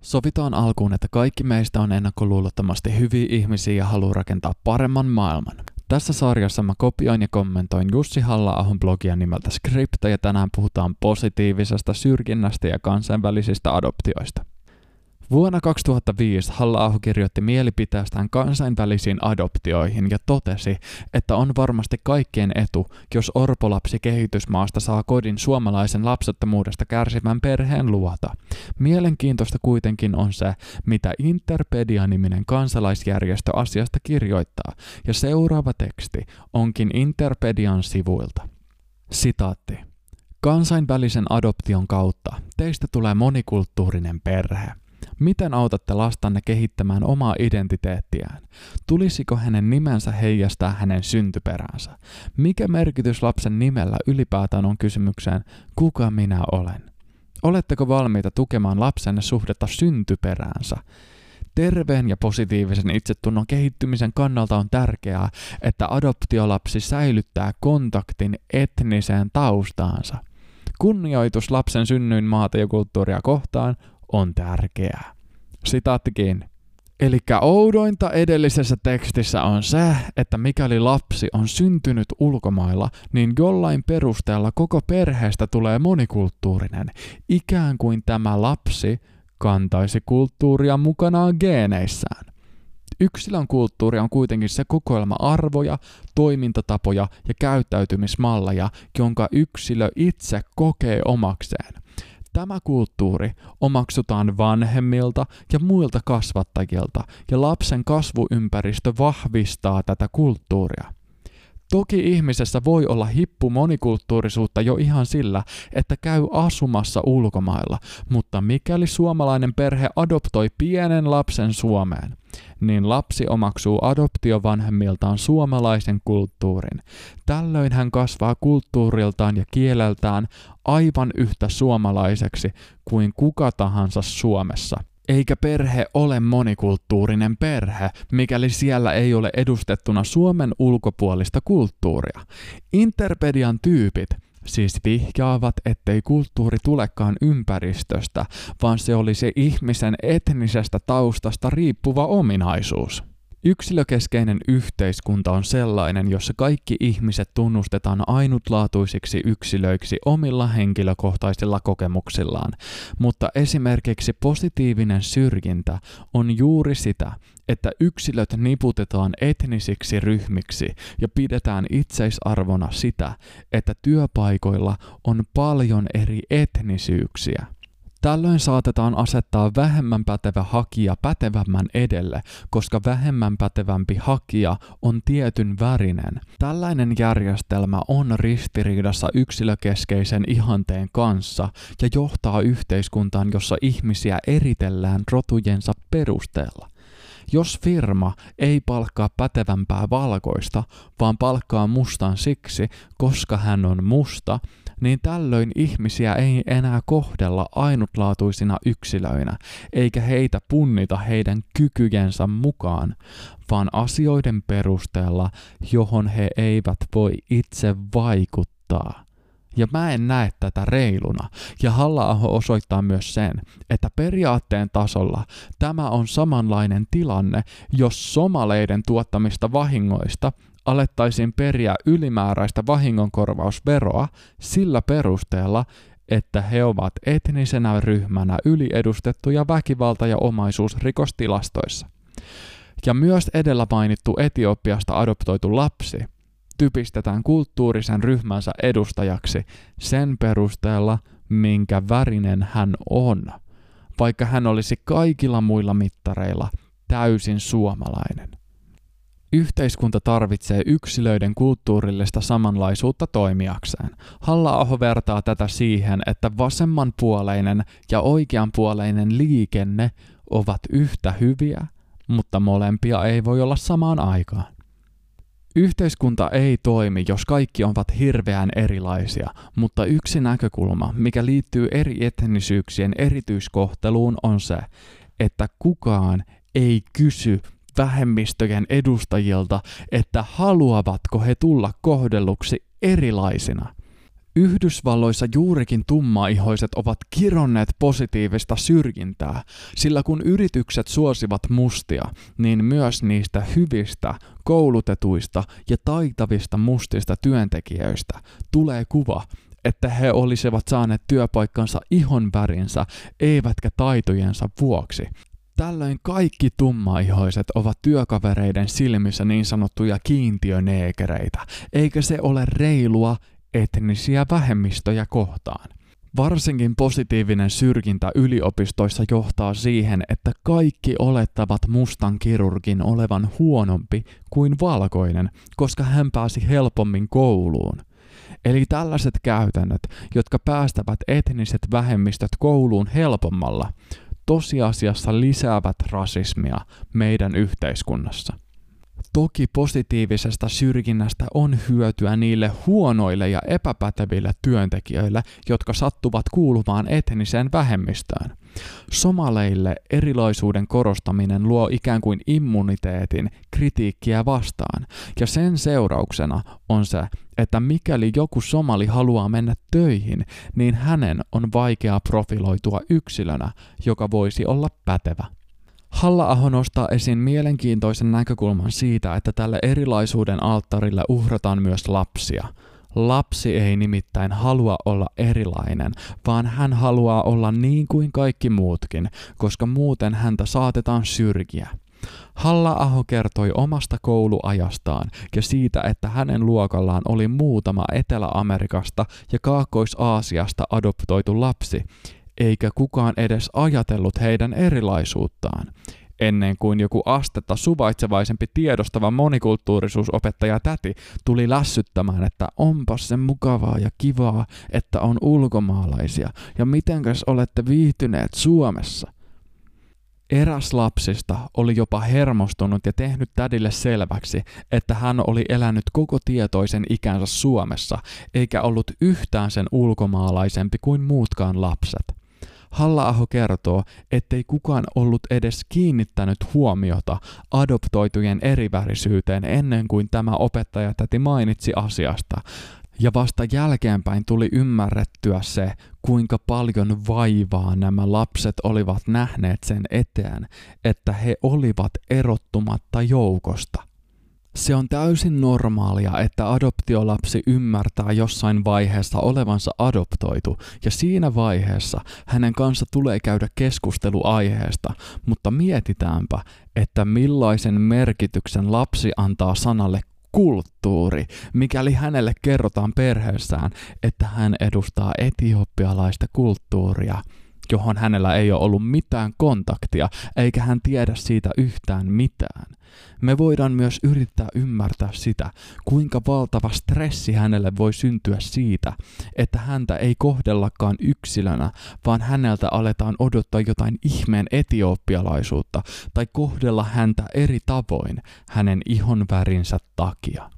Sovitaan alkuun, että kaikki meistä on ennakkoluulottomasti hyviä ihmisiä ja haluaa rakentaa paremman maailman. Tässä sarjassa mä kopioin ja kommentoin Jussi halla blogia nimeltä Scripta ja tänään puhutaan positiivisesta syrjinnästä ja kansainvälisistä adoptioista. Vuonna 2005 halla kirjoitti mielipiteestään kansainvälisiin adoptioihin ja totesi, että on varmasti kaikkien etu, jos orpolapsi kehitysmaasta saa kodin suomalaisen lapsettomuudesta kärsivän perheen luota. Mielenkiintoista kuitenkin on se, mitä Interpedia-niminen kansalaisjärjestö asiasta kirjoittaa, ja seuraava teksti onkin Interpedian sivuilta. Sitaatti. Kansainvälisen adoption kautta teistä tulee monikulttuurinen perhe. Miten autatte lastanne kehittämään omaa identiteettiään? Tulisiko hänen nimensä heijastaa hänen syntyperäänsä? Mikä merkitys lapsen nimellä ylipäätään on kysymykseen, kuka minä olen? Oletteko valmiita tukemaan lapsenne suhdetta syntyperäänsä? Terveen ja positiivisen itsetunnon kehittymisen kannalta on tärkeää, että adoptiolapsi säilyttää kontaktin etniseen taustaansa. Kunnioitus lapsen synnyin maata ja kulttuuria kohtaan on tärkeää. Sitaatti kiinni. Eli oudointa edellisessä tekstissä on se, että mikäli lapsi on syntynyt ulkomailla, niin jollain perusteella koko perheestä tulee monikulttuurinen, ikään kuin tämä lapsi kantaisi kulttuuria mukanaan geeneissään. Yksilön kulttuuri on kuitenkin se kokoelma arvoja, toimintatapoja ja käyttäytymismalleja, jonka yksilö itse kokee omakseen. Tämä kulttuuri omaksutaan vanhemmilta ja muilta kasvattajilta, ja lapsen kasvuympäristö vahvistaa tätä kulttuuria. Toki ihmisessä voi olla hippu monikulttuurisuutta jo ihan sillä, että käy asumassa ulkomailla, mutta mikäli suomalainen perhe adoptoi pienen lapsen Suomeen, niin lapsi omaksuu adoptiovanhemmiltaan suomalaisen kulttuurin. Tällöin hän kasvaa kulttuuriltaan ja kieleltään aivan yhtä suomalaiseksi kuin kuka tahansa Suomessa. Eikä perhe ole monikulttuurinen perhe, mikäli siellä ei ole edustettuna Suomen ulkopuolista kulttuuria. Interpedian tyypit siis vihjaavat, ettei kulttuuri tulekaan ympäristöstä, vaan se olisi ihmisen etnisestä taustasta riippuva ominaisuus. Yksilökeskeinen yhteiskunta on sellainen, jossa kaikki ihmiset tunnustetaan ainutlaatuisiksi yksilöiksi omilla henkilökohtaisilla kokemuksillaan, mutta esimerkiksi positiivinen syrjintä on juuri sitä, että yksilöt niputetaan etnisiksi ryhmiksi ja pidetään itseisarvona sitä, että työpaikoilla on paljon eri etnisyyksiä. Tällöin saatetaan asettaa vähemmän pätevä hakija pätevämmän edelle, koska vähemmän pätevämpi hakija on tietyn värinen. Tällainen järjestelmä on ristiriidassa yksilökeskeisen ihanteen kanssa ja johtaa yhteiskuntaan, jossa ihmisiä eritellään rotujensa perusteella. Jos firma ei palkkaa pätevämpää valkoista, vaan palkkaa mustan siksi, koska hän on musta, niin tällöin ihmisiä ei enää kohdella ainutlaatuisina yksilöinä, eikä heitä punnita heidän kykyjensä mukaan, vaan asioiden perusteella, johon he eivät voi itse vaikuttaa. Ja mä en näe tätä reiluna. Ja halla osoittaa myös sen, että periaatteen tasolla tämä on samanlainen tilanne, jos somaleiden tuottamista vahingoista alettaisiin periä ylimääräistä vahingonkorvausveroa sillä perusteella, että he ovat etnisenä ryhmänä yliedustettuja väkivalta- ja omaisuusrikostilastoissa. Ja myös edellä mainittu Etiopiasta adoptoitu lapsi typistetään kulttuurisen ryhmänsä edustajaksi sen perusteella, minkä värinen hän on, vaikka hän olisi kaikilla muilla mittareilla täysin suomalainen. Yhteiskunta tarvitsee yksilöiden kulttuurillista samanlaisuutta toimijakseen. halla vertaa tätä siihen, että vasemmanpuoleinen ja oikeanpuoleinen liikenne ovat yhtä hyviä, mutta molempia ei voi olla samaan aikaan. Yhteiskunta ei toimi, jos kaikki ovat hirveän erilaisia, mutta yksi näkökulma, mikä liittyy eri etnisyyksien erityiskohteluun, on se, että kukaan ei kysy vähemmistöjen edustajilta, että haluavatko he tulla kohdelluksi erilaisina. Yhdysvalloissa juurikin tummaihoiset ovat kironneet positiivista syrjintää, sillä kun yritykset suosivat mustia, niin myös niistä hyvistä, koulutetuista ja taitavista mustista työntekijöistä tulee kuva, että he olisivat saaneet työpaikkansa ihon värinsä, eivätkä taitojensa vuoksi. Tällöin kaikki tummaihoiset ovat työkavereiden silmissä niin sanottuja kiintiöneekereitä, eikä se ole reilua etnisiä vähemmistöjä kohtaan. Varsinkin positiivinen syrjintä yliopistoissa johtaa siihen, että kaikki olettavat mustan kirurgin olevan huonompi kuin valkoinen, koska hän pääsi helpommin kouluun. Eli tällaiset käytännöt, jotka päästävät etniset vähemmistöt kouluun helpommalla, tosiasiassa lisäävät rasismia meidän yhteiskunnassa. Toki positiivisesta syrjinnästä on hyötyä niille huonoille ja epäpäteville työntekijöille, jotka sattuvat kuulumaan etniseen vähemmistöön. Somaleille erilaisuuden korostaminen luo ikään kuin immuniteetin kritiikkiä vastaan, ja sen seurauksena on se, että mikäli joku somali haluaa mennä töihin, niin hänen on vaikea profiloitua yksilönä, joka voisi olla pätevä. Halla-aho nostaa esiin mielenkiintoisen näkökulman siitä, että tälle erilaisuuden alttarille uhrataan myös lapsia. Lapsi ei nimittäin halua olla erilainen, vaan hän haluaa olla niin kuin kaikki muutkin, koska muuten häntä saatetaan syrjiä. Halla-aho kertoi omasta kouluajastaan ja siitä, että hänen luokallaan oli muutama Etelä-Amerikasta ja Kaakkois-Aasiasta adoptoitu lapsi, eikä kukaan edes ajatellut heidän erilaisuuttaan. Ennen kuin joku astetta suvaitsevaisempi tiedostava monikulttuurisuusopettaja täti tuli lässyttämään, että onpas se mukavaa ja kivaa, että on ulkomaalaisia, ja mitenkäs olette viihtyneet Suomessa – Eräs lapsista oli jopa hermostunut ja tehnyt tädille selväksi, että hän oli elänyt koko tietoisen ikänsä Suomessa, eikä ollut yhtään sen ulkomaalaisempi kuin muutkaan lapset. Halla-aho kertoo, ettei kukaan ollut edes kiinnittänyt huomiota adoptoitujen erivärisyyteen ennen kuin tämä opettajatäti mainitsi asiasta, ja vasta jälkeenpäin tuli ymmärrettyä se, kuinka paljon vaivaa nämä lapset olivat nähneet sen eteen, että he olivat erottumatta joukosta. Se on täysin normaalia, että adoptiolapsi ymmärtää jossain vaiheessa olevansa adoptoitu, ja siinä vaiheessa hänen kanssa tulee käydä keskustelu aiheesta, mutta mietitäänpä, että millaisen merkityksen lapsi antaa sanalle kulttuuri, mikäli hänelle kerrotaan perheessään, että hän edustaa etiopialaista kulttuuria, johon hänellä ei ole ollut mitään kontaktia, eikä hän tiedä siitä yhtään mitään. Me voidaan myös yrittää ymmärtää sitä, kuinka valtava stressi hänelle voi syntyä siitä, että häntä ei kohdellakaan yksilönä, vaan häneltä aletaan odottaa jotain ihmeen etiopialaisuutta tai kohdella häntä eri tavoin hänen ihonvärinsä takia.